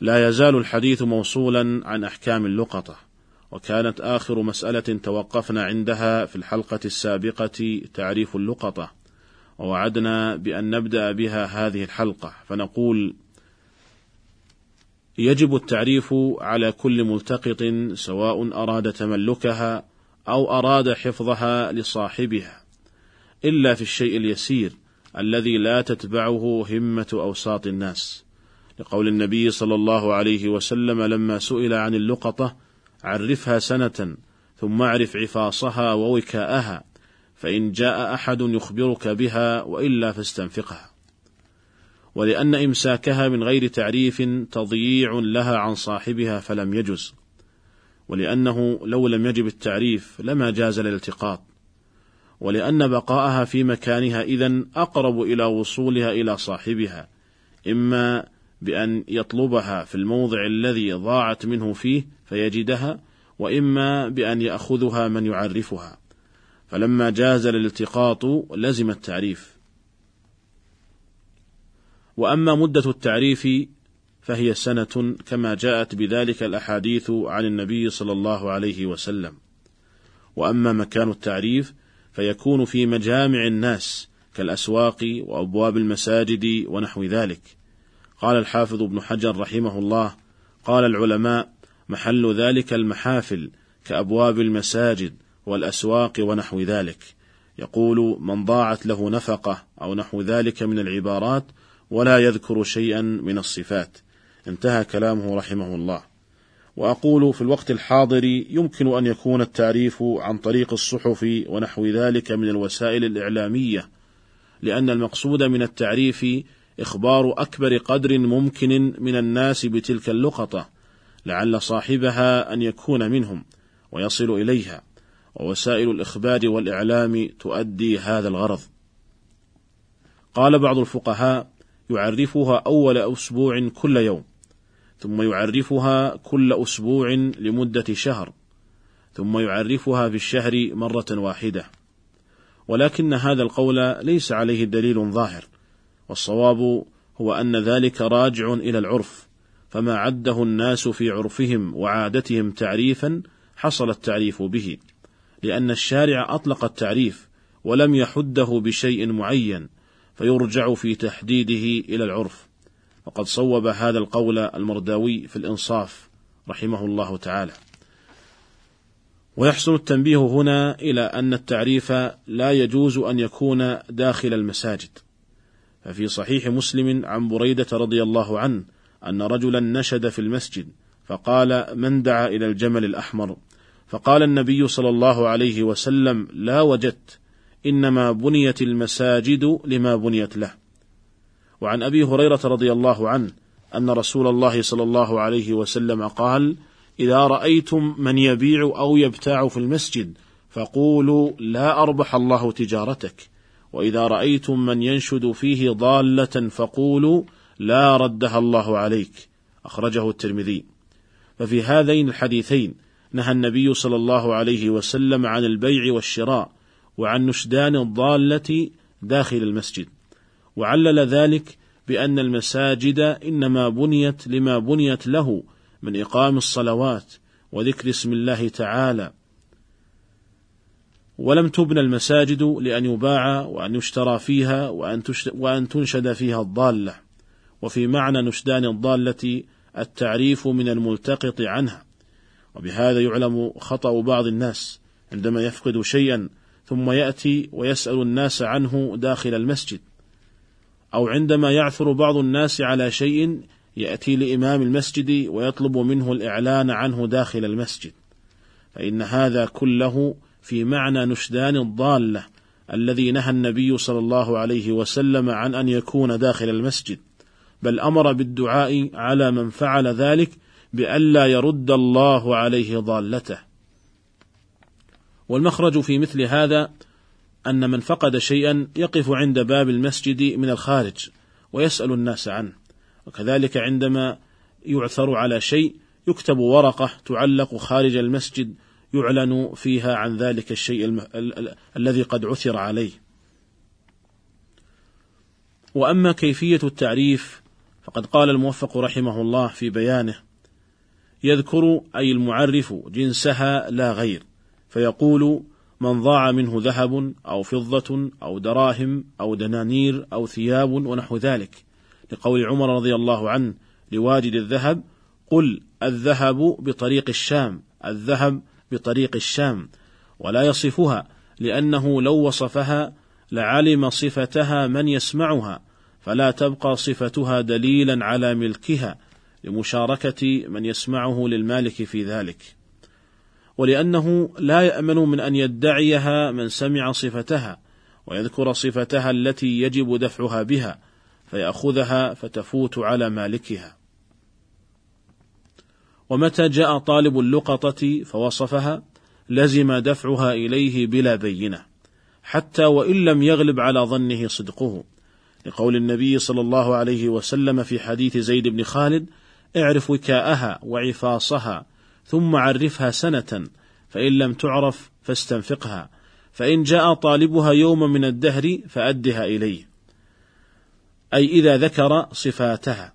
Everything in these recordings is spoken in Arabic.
لا يزال الحديث موصولا عن أحكام اللقطة وكانت آخر مسألة توقفنا عندها في الحلقة السابقة تعريف اللقطة ووعدنا بأن نبدأ بها هذه الحلقة فنقول يجب التعريف على كل ملتقط سواء أراد تملكها أو أراد حفظها لصاحبها إلا في الشيء اليسير الذي لا تتبعه همة أوساط الناس. لقول النبي صلى الله عليه وسلم لما سئل عن اللقطة عرفها سنة ثم اعرف عفاصها ووكاءها فإن جاء أحد يخبرك بها وإلا فاستنفقها. ولأن إمساكها من غير تعريف تضييع لها عن صاحبها فلم يجز. ولأنه لو لم يجب التعريف لما جاز الالتقاط ولأن بقاءها في مكانها إذن أقرب إلى وصولها إلى صاحبها إما بأن يطلبها في الموضع الذي ضاعت منه فيه فيجدها وإما بأن يأخذها من يعرفها. فلما جاز الالتقاط لزم التعريف. وأما مدة التعريف فهي سنة كما جاءت بذلك الأحاديث عن النبي صلى الله عليه وسلم. وأما مكان التعريف فيكون في مجامع الناس كالأسواق وأبواب المساجد ونحو ذلك. قال الحافظ ابن حجر رحمه الله قال العلماء محل ذلك المحافل كأبواب المساجد والأسواق ونحو ذلك. يقول من ضاعت له نفقة أو نحو ذلك من العبارات ولا يذكر شيئا من الصفات. انتهى كلامه رحمه الله. وأقول في الوقت الحاضر يمكن أن يكون التعريف عن طريق الصحف ونحو ذلك من الوسائل الإعلامية لأن المقصود من التعريف إخبار أكبر قدر ممكن من الناس بتلك اللقطة لعل صاحبها أن يكون منهم ويصل إليها ووسائل الإخبار والإعلام تؤدي هذا الغرض. قال بعض الفقهاء: يعرفها أول أسبوع كل يوم، ثم يعرفها كل أسبوع لمدة شهر، ثم يعرفها في الشهر مرة واحدة. ولكن هذا القول ليس عليه دليل ظاهر، والصواب هو أن ذلك راجع إلى العرف، فما عده الناس في عرفهم وعادتهم تعريفا حصل التعريف به. لأن الشارع أطلق التعريف ولم يحده بشيء معين فيرجع في تحديده إلى العرف وقد صوب هذا القول المرداوي في الإنصاف رحمه الله تعالى ويحسن التنبيه هنا إلى أن التعريف لا يجوز أن يكون داخل المساجد ففي صحيح مسلم عن بريدة رضي الله عنه أن رجلا نشد في المسجد فقال من دعا إلى الجمل الأحمر؟ فقال النبي صلى الله عليه وسلم لا وجدت إنما بنيت المساجد لما بنيت له. وعن أبي هريرة رضي الله عنه أن رسول الله صلى الله عليه وسلم قال إذا رأيتم من يبيع أو يبتاع في المسجد فقولوا لا أربح الله تجارتك. وإذا رأيتم من ينشد فيه ضالة فقولوا لا ردها الله عليك. أخرجه الترمذي. ففي هذين الحديثين نهى النبي صلى الله عليه وسلم عن البيع والشراء وعن نشدان الضالة داخل المسجد. وعلل ذلك بأن المساجد إنما بنيت لما بنيت له من إقام الصلوات وذكر اسم الله تعالى. ولم تبنى المساجد لأن يباع وأن يشترى فيها وأن, وأن تنشد فيها الضالة. وفي معنى نشدان الضالة التعريف من الملتقط عنها. وبهذا يعلم خطأ بعض الناس عندما يفقد شيئا ثم يأتي ويسأل الناس عنه داخل المسجد. أو عندما يعثر بعض الناس على شيء يأتي لإمام المسجد ويطلب منه الإعلان عنه داخل المسجد. فإن هذا كله في معنى نشدان الضالة الذي نهى النبي صلى الله عليه وسلم عن أن يكون داخل المسجد بل أمر بالدعاء على من فعل ذلك بألا يرد الله عليه ضالته. والمخرج في مثل هذا أن من فقد شيئا يقف عند باب المسجد من الخارج ويسأل الناس عنه وكذلك عندما يعثر على شيء يكتب ورقة تعلق خارج المسجد يعلن فيها عن ذلك الشيء. ال... ال... الذي قد عثر عليه. وأما كيفية التعريف فقد قال الموفق رحمه الله في بيانه: يذكر أي المعرف جنسها لا غير، فيقول من ضاع منه ذهب أو فضة أو دراهم أو دنانير أو ثياب ونحو ذلك، لقول عمر رضي الله عنه لواجد الذهب: قل الذهب بطريق الشام، الذهب بطريق الشام ولا يصفها لأنه لو وصفها لعلم صفتها من يسمعها فلا تبقى صفتها دليلا على ملكها لمشاركة من يسمعه للمالك في ذلك. ولأنه لا يأمن من أن يدعيها من سمع صفتها ويذكر صفتها التي يجب دفعها بها فيأخذها فتفوت على مالكها. ومتى جاء طالب اللقطة فوصفها لزم دفعها إليه بلا بينة حتى وإن لم يغلب على ظنه صدقه. لقول النبي صلى الله عليه وسلم في حديث زيد بن خالد اعرف وكاءها وعفاصها ثم عرفها سنة فإن لم تعرف فاستنفقها فإن جاء طالبها يوم من الدهر فأدها إليه. أي إذا ذكر صفاتها.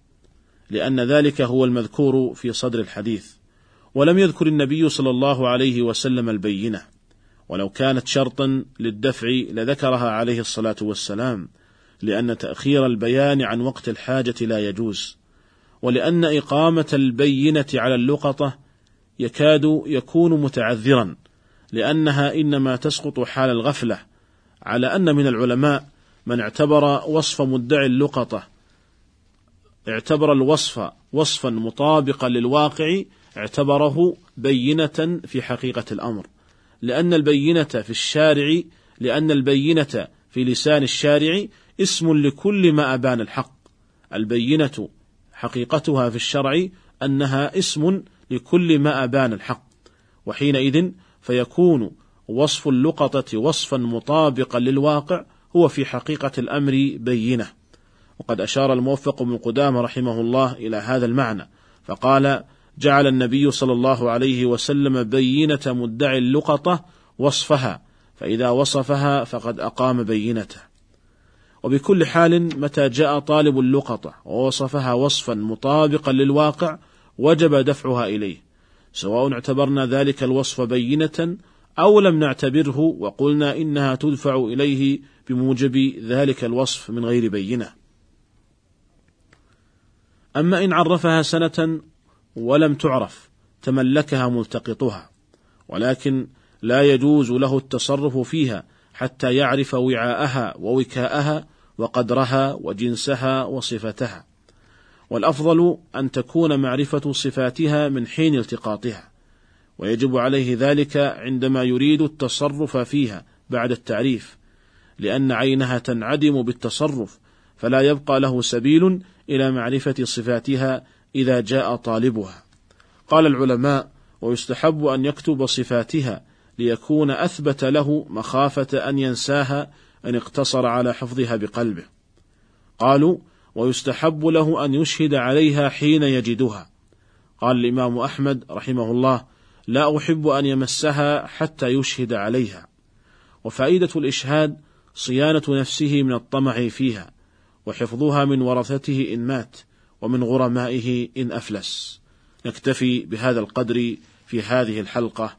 لأن ذلك هو المذكور في صدر الحديث. ولم يذكر النبي صلى الله عليه وسلم البينة. ولو كانت شرطا للدفع لذكرها عليه الصلاة والسلام لأن تأخير البيان عن وقت الحاجة لا يجوز. ولأن إقامة البينة على اللقطة يكاد يكون متعذرا لأنها إنما تسقط حال الغفلة على أن من العلماء من اعتبر وصف مدعي اللقطة اعتبر الوصف وصفا مطابقا للواقع اعتبره بينة في حقيقة الأمر. لأن البينة في الشارع لأن البينة في لسان الشارع اسم لكل ما أبان الحق. البينة حقيقتها في الشرع أنها اسم لكل ما أبان الحق. وحينئذ فيكون وصف اللقطة وصفا مطابقا للواقع هو في حقيقة الأمر بينة. وقد أشار الموفق بن قدامة رحمه الله إلى هذا المعنى فقال جعل النبي صلى الله عليه وسلم بينة مدعي اللقطة وصفها فإذا وصفها فقد أقام بينته. وبكل حال متى جاء طالب اللقطة ووصفها وصفا مطابقا للواقع وجب دفعها إليه. سواء اعتبرنا ذلك الوصف بينة أو لم نعتبره وقلنا إنها تدفع إليه بموجب ذلك الوصف من غير بينة. أما إن عرفها سنة ولم تعرف تملكها ملتقطها ولكن لا يجوز له التصرف فيها حتى يعرف وعاءها ووكاءها وقدرها وجنسها وصفتها. والأفضل أن تكون معرفة صفاتها من حين التقاطها ويجب عليه ذلك عندما يريد التصرف فيها بعد التعريف لأن عينها تنعدم بالتصرف فلا يبقى له سبيل إلى معرفة صفاتها إذا جاء طالبها. قال العلماء: ويستحب أن يكتب صفاتها ليكون أثبت له مخافة أن ينساها أن اقتصر على حفظها بقلبه. قالوا: ويستحب له أن يشهد عليها حين يجدها. قال الإمام أحمد رحمه الله: لا أحب أن يمسها حتى يشهد عليها. وفائدة الإشهاد صيانة نفسه من الطمع فيها، وحفظها من ورثته إن مات ومن غرمائه إن أفلس. نكتفي بهذا القدر في هذه الحلقة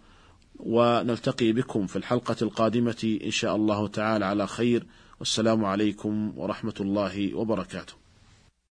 ونلتقي بكم في الحلقة القادمة إن شاء الله تعالى على خير. والسلام عليكم ورحمة الله وبركاته.